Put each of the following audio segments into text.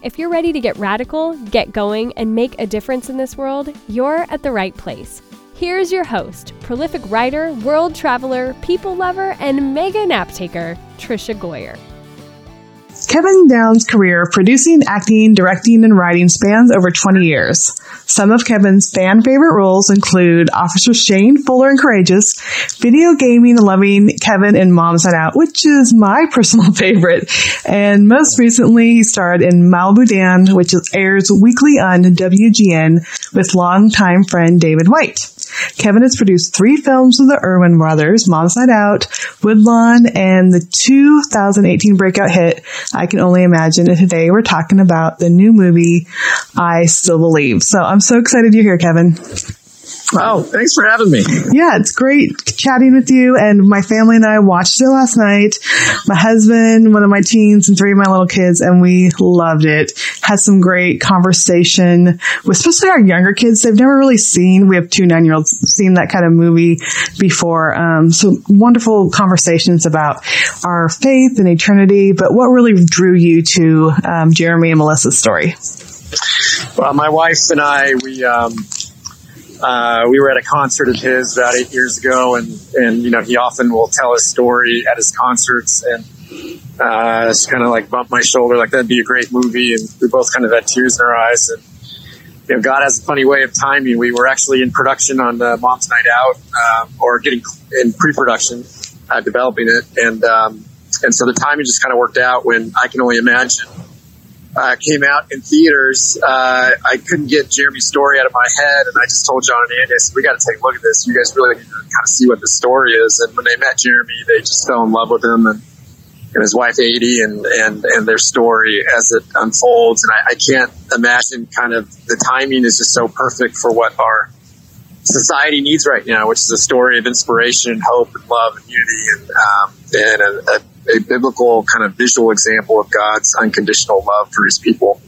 If you're ready to get radical, get going, and make a difference in this world, you're at the right place. Here's your host, prolific writer, world traveler, people lover, and mega nap taker, Trisha Goyer. Kevin Downes' career of producing, acting, directing, and writing spans over 20 years. Some of Kevin's fan favorite roles include Officer Shane Fuller and Courageous, video gaming loving Kevin in Mom's Night Out, which is my personal favorite, and most recently he starred in Malibu Dan, which airs weekly on WGN with longtime friend David White. Kevin has produced three films with the Erwin brothers, Mom's Night Out, Woodlawn, and the 2018 breakout hit, I Can Only Imagine. And today we're talking about the new movie, I Still Believe. So I'm so excited you're here, Kevin. Oh, thanks for having me. Yeah, it's great chatting with you. And my family and I watched it last night. My husband, one of my teens, and three of my little kids, and we loved it. Had some great conversation with especially our younger kids. They've never really seen, we have two nine year olds, seen that kind of movie before. Um, so wonderful conversations about our faith and eternity. But what really drew you to um, Jeremy and Melissa's story? Well, my wife and I, we, um, uh, we were at a concert of his about eight years ago, and and you know he often will tell his story at his concerts, and uh, it's kind of like bumped my shoulder, like that'd be a great movie, and we both kind of had tears in our eyes, and you know God has a funny way of timing. We were actually in production on uh, Mom's Night Out, um, or getting in pre-production, uh, developing it, and um, and so the timing just kind of worked out when I can only imagine uh, came out in theaters, uh, I couldn't get Jeremy's story out of my head, and I just told John and Andy, I said, "We got to take a look at this. You guys really need to kind of see what the story is." And when they met Jeremy, they just fell in love with him and, and his wife Adie, and and and their story as it unfolds. And I, I can't imagine kind of the timing is just so perfect for what our society needs right now, which is a story of inspiration, hope, and love, and unity, and um, and a, a a biblical kind of visual example of God's unconditional love for his people.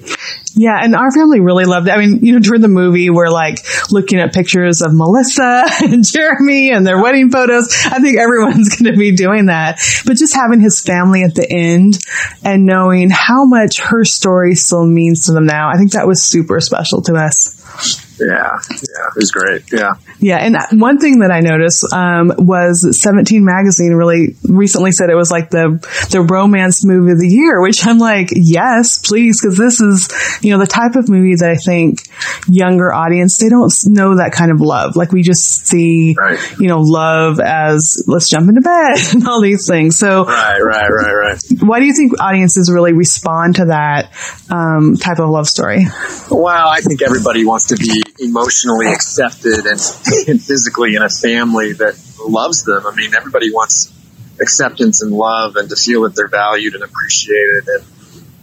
Yeah, and our family really loved it. I mean, you know, during the movie, we're like looking at pictures of Melissa and Jeremy and their wedding photos. I think everyone's going to be doing that. But just having his family at the end and knowing how much her story still means to them now, I think that was super special to us. Yeah, yeah, it was great. Yeah, yeah. And one thing that I noticed um, was 17 magazine really recently said it was like the the romance movie of the year, which I'm like, yes, please, because this is you know the type of movie that I think younger audience they don't know that kind of love. Like we just see right. you know love as let's jump into bed and all these things. So right, right, right, right. Why do you think audiences really respond to that um, type of love story? Well, I think everybody wants to be emotionally accepted and, and physically in a family that loves them. I mean, everybody wants acceptance and love and to feel that they're valued and appreciated and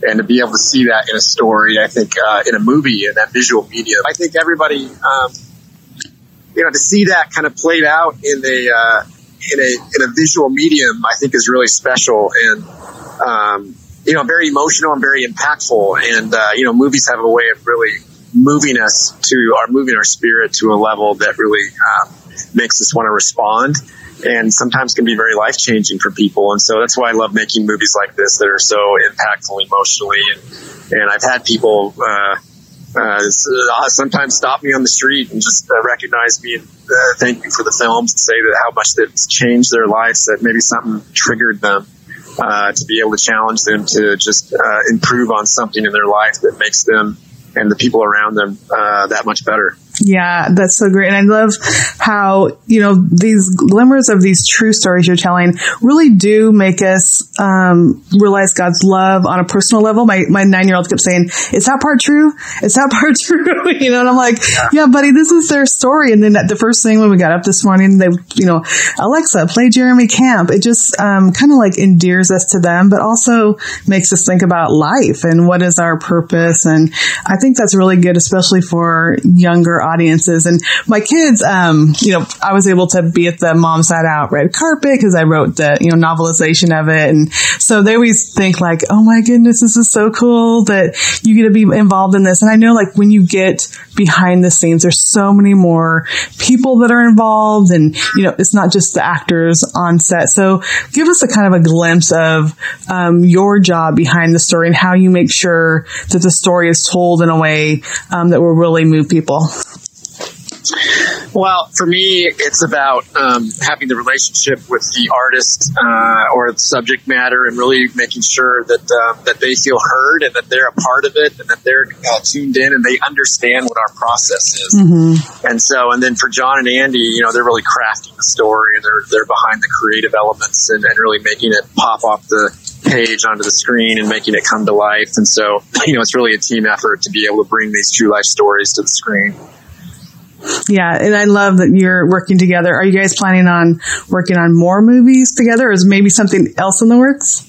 and to be able to see that in a story, I think uh, in a movie in that visual medium, I think everybody, um, you know, to see that kind of played out in a uh, in a in a visual medium, I think is really special and um, you know very emotional and very impactful. And uh, you know, movies have a way of really moving us to our moving our spirit to a level that really um, makes us want to respond and sometimes can be very life changing for people. And so that's why I love making movies like this that are so impactful emotionally. And, and I've had people, uh, uh, sometimes stop me on the street and just uh, recognize me and uh, thank me for the films and say that how much it's changed their lives, that maybe something triggered them. Uh, to be able to challenge them to just uh, improve on something in their life that makes them and the people around them uh, that much better. Yeah, that's so great. And I love how, you know, these glimmers of these true stories you're telling really do make us um, realize God's love on a personal level. My, my nine year old kept saying, Is that part true? Is that part true? you know, and I'm like, yeah. yeah, buddy, this is their story. And then the first thing when we got up this morning, they, you know, Alexa, play Jeremy Camp. It just um, kind of like endears us to them, but also makes us think about life and what is our purpose. And I think that's really good, especially for younger audiences. And my kids, um, you know, I was able to be at the Mom's Night Out red carpet because I wrote the, you know, novelization of it. And so they always think like, oh my goodness, this is so cool that you get to be involved in this. And I know like when you get behind the scenes, there's so many more people that are involved and, you know, it's not just the actors on set. So give us a kind of a glimpse of, um, your job behind the story and how you make sure that the story is told in a way, um, that will really move people. Well, for me, it's about um, having the relationship with the artist uh, or the subject matter, and really making sure that um, that they feel heard and that they're a part of it, and that they're uh, tuned in and they understand what our process is. Mm-hmm. And so, and then for John and Andy, you know, they're really crafting the story and they're they're behind the creative elements and, and really making it pop off the page onto the screen and making it come to life. And so, you know, it's really a team effort to be able to bring these true life stories to the screen. Yeah, and I love that you're working together. Are you guys planning on working on more movies together, or is maybe something else in the works?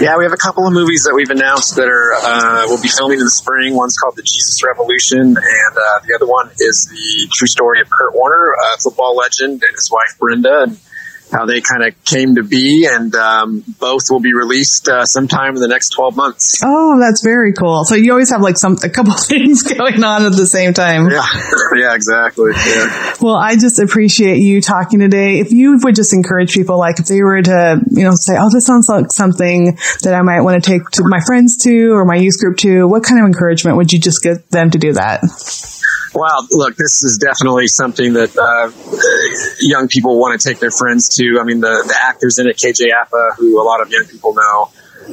Yeah, we have a couple of movies that we've announced that are uh, we'll be filming in the spring. One's called The Jesus Revolution, and uh, the other one is the true story of Kurt Warner, a football legend, and his wife Brenda. And how they kind of came to be, and um, both will be released uh, sometime in the next twelve months. Oh, that's very cool. So you always have like some a couple things going on at the same time. Yeah, yeah, exactly. Yeah. Well, I just appreciate you talking today. If you would just encourage people, like if they were to, you know, say, "Oh, this sounds like something that I might want to take to my friends to or my youth group to," what kind of encouragement would you just get them to do that? Wow, look, this is definitely something that uh, young people want to take their friends to. I mean, the, the actors in it, KJ Apa, who a lot of young people know,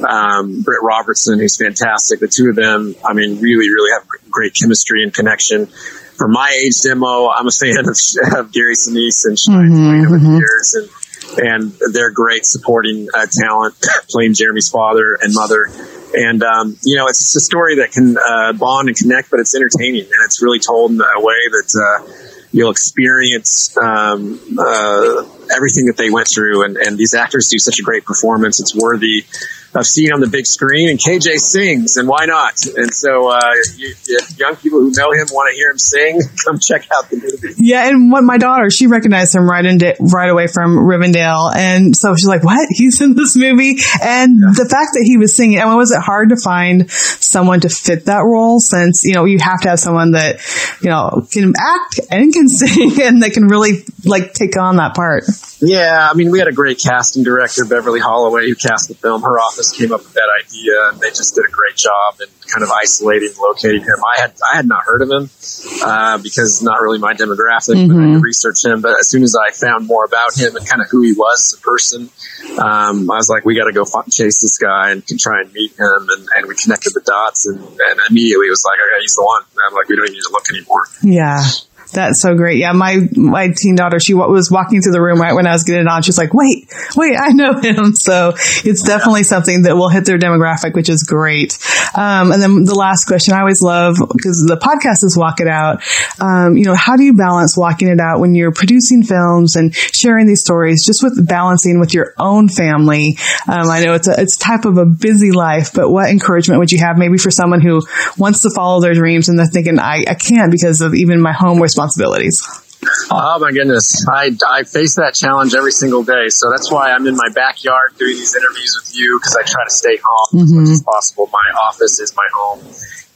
um, Britt Robertson, who's fantastic. The two of them, I mean, really, really have great chemistry and connection. For my age demo, I'm a fan of, of Gary Sinise and Shania mm-hmm, over mm-hmm. the years, and and they're great supporting uh, talent, playing Jeremy's father and mother. And, um, you know, it's a story that can uh, bond and connect, but it's entertaining and it's really told in a way that uh, you'll experience um, uh, everything that they went through. And, and these actors do such a great performance. It's worthy of seeing on the big screen. And KJ sings, and why not? And so, uh, you, young people who know him want to hear him sing, come check out the movie. Yeah, and what my daughter, she recognized him right in right away from Riverdale, and so she's like, "What? He's in this movie?" And yeah. the fact that he was singing, I mean, was it hard to find someone to fit that role? Since you know you have to have someone that you know can act and can sing, and that can really like take on that part. Yeah, I mean, we had a great casting director, Beverly Holloway, who cast the film. Her office came up with that idea, and they just did a great job in kind of isolating, locating him. I had I had not heard of him uh, because not really my demographic, mm-hmm. but I mm-hmm. research him. But as soon as I found more about him and kind of who he was as a person, um, I was like, we got to go chase this guy and try and meet him. And, and we connected the dots, and, and immediately it was like, okay, he's the one. And I'm like, we don't need to look anymore. Yeah. That's so great. Yeah, my my teen daughter, she was walking through the room right when I was getting on. She's like, "Wait, wait, I know him." So it's definitely something that will hit their demographic, which is great. Um, and then the last question I always love because the podcast is Walk It Out. Um, you know, how do you balance walking it out when you're producing films and sharing these stories, just with balancing with your own family? Um, I know it's a it's type of a busy life, but what encouragement would you have maybe for someone who wants to follow their dreams and they're thinking, "I, I can't because of even my home responsibilities. Oh my goodness. I, I face that challenge every single day. So that's why I'm in my backyard doing these interviews with you because I try to stay home mm-hmm. as much as possible. My office is my home.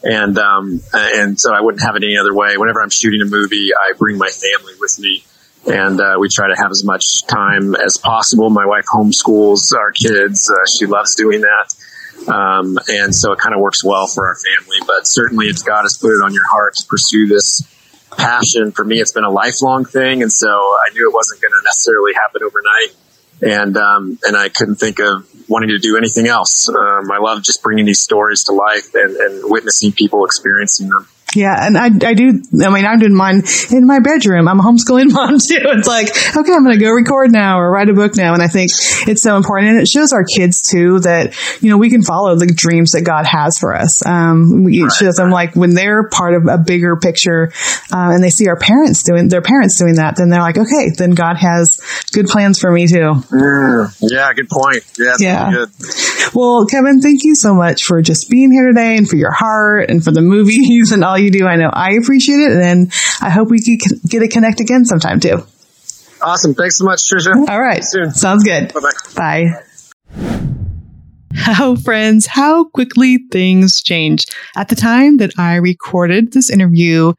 And, um, and so I wouldn't have it any other way. Whenever I'm shooting a movie, I bring my family with me and, uh, we try to have as much time as possible. My wife homeschools our kids. Uh, she loves doing that. Um, and so it kind of works well for our family, but certainly if God has put it on your heart to pursue this passion for me, it's been a lifelong thing. And so I knew it wasn't going to necessarily happen overnight. And, um, and I couldn't think of wanting to do anything else. Um, I love just bringing these stories to life and, and witnessing people experiencing them. Yeah, and I, I do. I mean, I'm doing mine in my bedroom. I'm a homeschooling mom too. It's like, okay, I'm going to go record now or write a book now. And I think it's so important, and it shows our kids too that you know we can follow the dreams that God has for us. Um, it right, shows them like when they're part of a bigger picture, uh, and they see our parents doing their parents doing that, then they're like, okay, then God has good plans for me too. Mm, yeah, good point. Yeah, yeah. Good. Well, Kevin, thank you so much for just being here today and for your heart and for the movies and all you do. I know I appreciate it, and I hope we can get to connect again sometime too. Awesome. Thanks so much, Trisha. All right. Sounds good. Bye-bye. Bye. How, friends, how quickly things change. At the time that I recorded this interview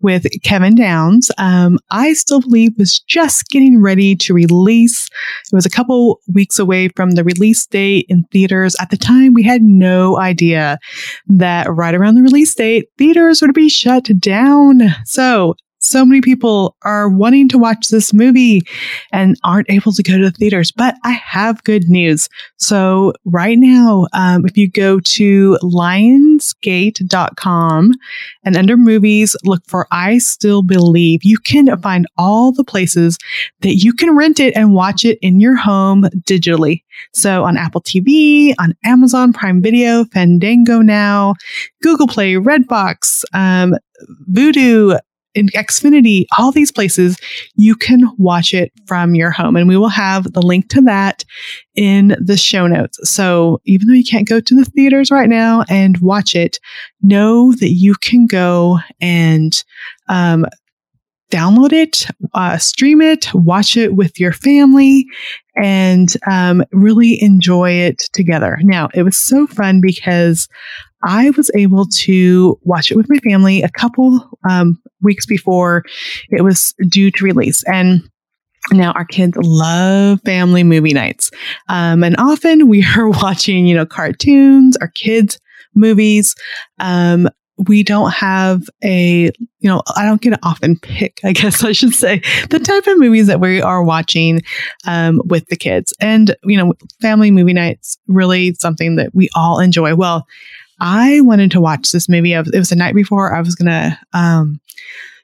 with Kevin Downes, um, I still believe was just getting ready to release. It was a couple weeks away from the release date in theaters. At the time, we had no idea that right around the release date, theaters would be shut down. So so many people are wanting to watch this movie and aren't able to go to the theaters. But I have good news. So right now, um, if you go to lionsgate.com and under movies, look for I Still Believe, you can find all the places that you can rent it and watch it in your home digitally. So on Apple TV, on Amazon Prime Video, Fandango Now, Google Play, Redbox, um, Vudu, in Xfinity, all these places, you can watch it from your home. And we will have the link to that in the show notes. So even though you can't go to the theaters right now and watch it, know that you can go and um, download it, uh, stream it, watch it with your family, and um, really enjoy it together. Now, it was so fun because I was able to watch it with my family a couple um, weeks before it was due to release. And now our kids love family movie nights. Um, and often we are watching, you know, cartoons or kids movies. Um, we don't have a, you know, I don't get to often pick, I guess I should say, the type of movies that we are watching um, with the kids. And, you know, family movie nights really something that we all enjoy. Well, I wanted to watch this movie. it was the night before I was going to um,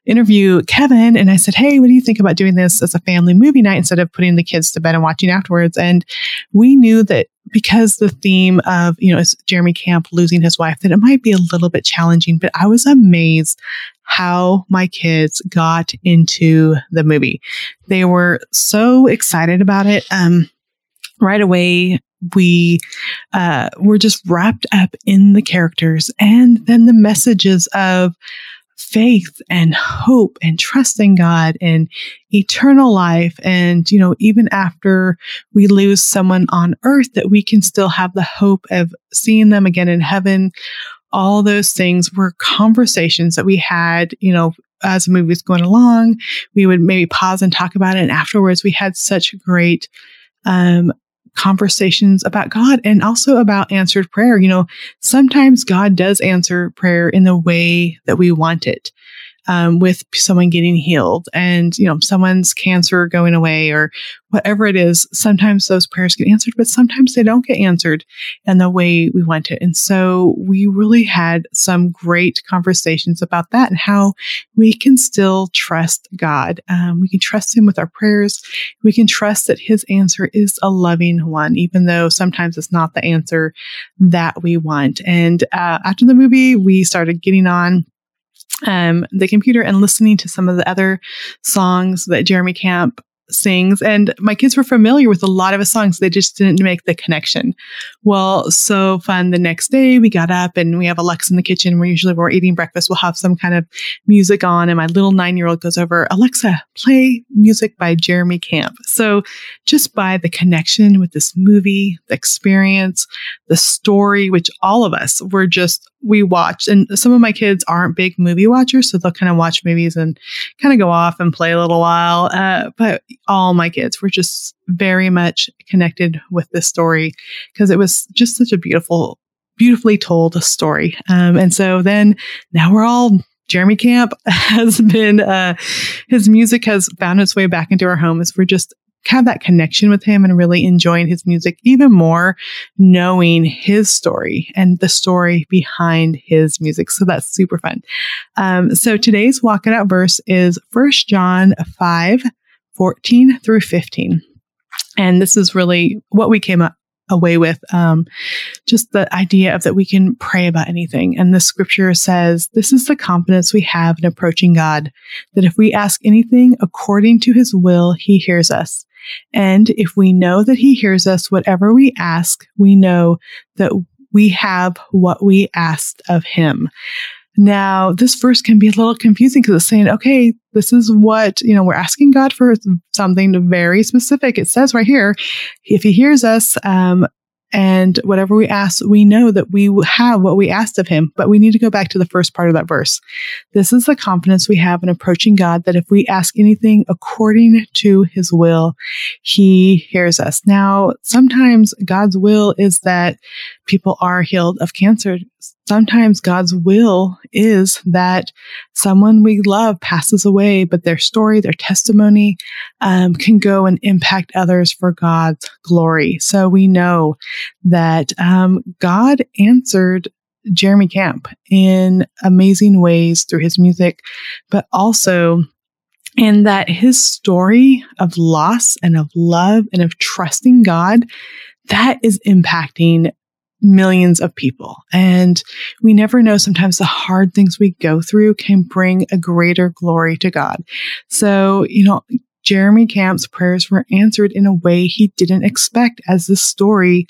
interview Kevin, and I said, Hey, what do you think about doing this as a family movie night instead of putting the kids to bed and watching afterwards? And we knew that because the theme of, you know, Jeremy Camp losing his wife, that it might be a little bit challenging, but I was amazed how my kids got into the movie. They were so excited about it. Um, right away, we uh, were just wrapped up in the characters and then the messages of faith and hope and trusting God and eternal life. And, you know, even after we lose someone on earth, that we can still have the hope of seeing them again in heaven. All those things were conversations that we had, you know, as the movie was going along. We would maybe pause and talk about it. And afterwards, we had such great um, conversations about God and also about answered prayer. You know, sometimes God does answer prayer in the way that we want it um, with someone getting healed and, you know, someone's cancer going away or whatever it is. Sometimes those prayers get answered, but sometimes they don't get answered in the way we want it. And so we really had some great conversations about that and how we can still trust God. Um, we can trust Him with our prayers. We can trust that His answer is a loving one, even though sometimes it's not the answer that we want. And uh, after the movie, we started getting on um, the computer and listening to some of the other songs that Jeremy Camp sings. And my kids were familiar with a lot of his songs. They just didn't make the connection. Well, so fun. The next day we got up and we have Alexa in the kitchen. We're usually, we're eating breakfast, we'll have some kind of music on. And my little nine year old goes over, Alexa, play music by Jeremy Camp. So just by the connection with this movie, the experience, the story, which all of us were just, we watched. And some of my kids aren't big movie watchers. So they'll kind of watch movies and kind of go off and play a little while. Uh, but all my kids were just very much connected with this story because it was just such a beautiful, beautifully told story. Um, and so then now we're all Jeremy Camp has been, uh, his music has found its way back into our homes. We're just have that connection with him and really enjoying his music even more, knowing his story and the story behind his music. So that's super fun. Um, so today's Walk It Out verse is First John 5 14 through 15. And this is really what we came up away with um, just the idea of that we can pray about anything. And the scripture says, This is the confidence we have in approaching God, that if we ask anything according to his will, he hears us. And if we know that he hears us, whatever we ask, we know that we have what we asked of him. Now, this verse can be a little confusing because it's saying, okay, this is what, you know, we're asking God for something very specific. It says right here, if he hears us, um, and whatever we ask, we know that we have what we asked of him. But we need to go back to the first part of that verse. This is the confidence we have in approaching God that if we ask anything according to his will, he hears us. Now, sometimes God's will is that people are healed of cancer. Sometimes God's will is that someone we love passes away, but their story, their testimony um, can go and impact others for God's glory. So we know that um, God answered Jeremy Camp in amazing ways through his music, but also in that his story of loss and of love and of trusting God that is impacting millions of people. And we never know sometimes the hard things we go through can bring a greater glory to God. So, you know, Jeremy Camp's prayers were answered in a way he didn't expect as this story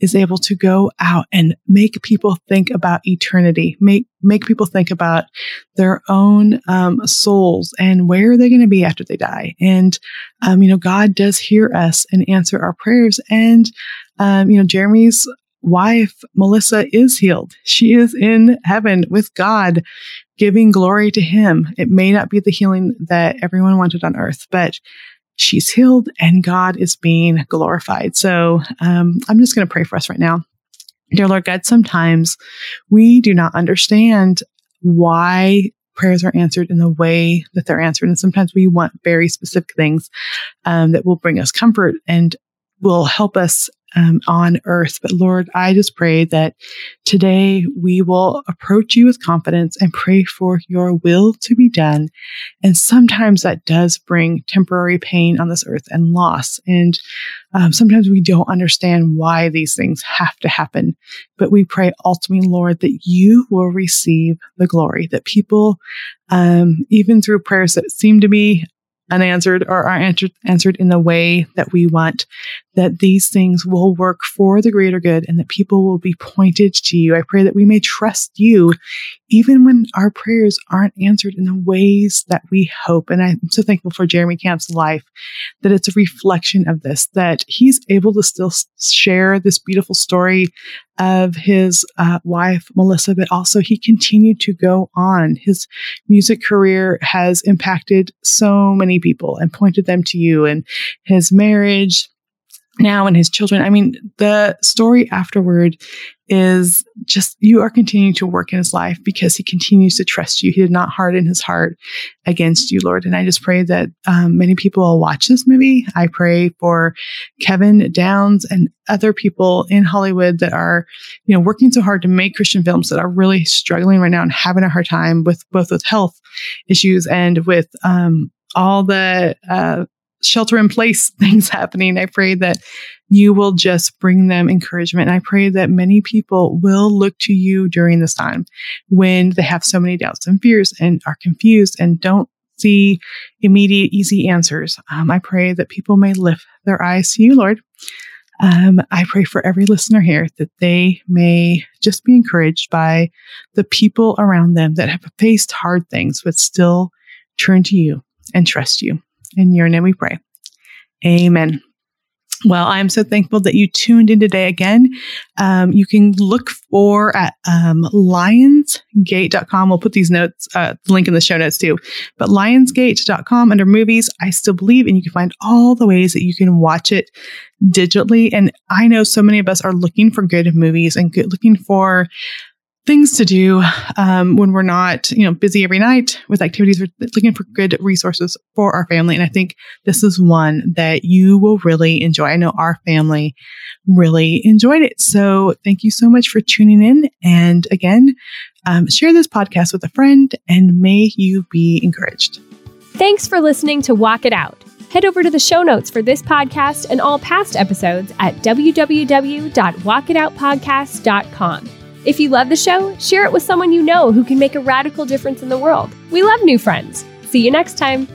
is able to go out and make people think about eternity, make make people think about their own um, souls and where are they going to be after they die. And um, you know, God does hear us and answer our prayers. And um, you know, Jeremy's wife, Melissa, is healed. She is in heaven with God, giving glory to Him. It may not be the healing that everyone wanted on earth, but she's healed and God is being glorified. So um, I'm just going to pray for us right now. Dear Lord God, sometimes we do not understand why prayers are answered in the way that they're answered. And sometimes we want very specific things um, that will bring us comfort and will help us um, on earth. But Lord, I just pray that today we will approach you with confidence and pray for your will to be done. And sometimes that does bring temporary pain on this earth and loss. And um, sometimes we don't understand why these things have to happen. But we pray ultimately, Lord, that you will receive the glory, that people, um, even through prayers that seem to be unanswered or are answered, answered in the way that we want, that these things will work for the greater good and that people will be pointed to you. I pray that we may trust you even when our prayers aren't answered in the ways that we hope. And I'm so thankful for Jeremy Camp's life that it's a reflection of this, that he's able to still share this beautiful story of his uh, wife, Melissa, but also he continued to go on. His music career has impacted so many people and pointed them to you and his marriage now and his children. I mean, the story afterward is just you are continuing to work in his life because he continues to trust you. He did not harden his heart against you, Lord. And I just pray that um, many people will watch this movie. I pray for Kevin Downes and other people in Hollywood that are, you know, working so hard to make Christian films that are really struggling right now and having a hard time with both with health issues and with um, all the uh, shelter in place things happening. I pray that you will just bring them encouragement. And I pray that many people will look to you during this time when they have so many doubts and fears and are confused and don't see immediate, easy answers. Um, I pray that people may lift their eyes to you, Lord. Um, I pray for every listener here that they may just be encouraged by the people around them that have faced hard things, but still turn to you and trust you. In your name we pray. Amen. Well, I'm so thankful that you tuned in today again. Um, you can look for at um, lionsgate.com. We'll put these notes, uh, link in the show notes too. But lionsgate.com under movies, I still believe, and you can find all the ways that you can watch it digitally. And I know so many of us are looking for good movies and good, looking for things to do um, when we're not, you know, busy every night with activities. We're looking for good resources for our family, and I think this is one that you will really enjoy. I know our family really enjoyed it, so thank you so much for tuning in. And again, um, share this podcast with a friend, and may you be encouraged. Thanks for listening to Walk It Out. Head over to the show notes for this podcast and all past episodes at www.walkitoutpodcast.com. If you love the show, share it with someone you know who can make a radical difference in the world. We love new friends. See you next time.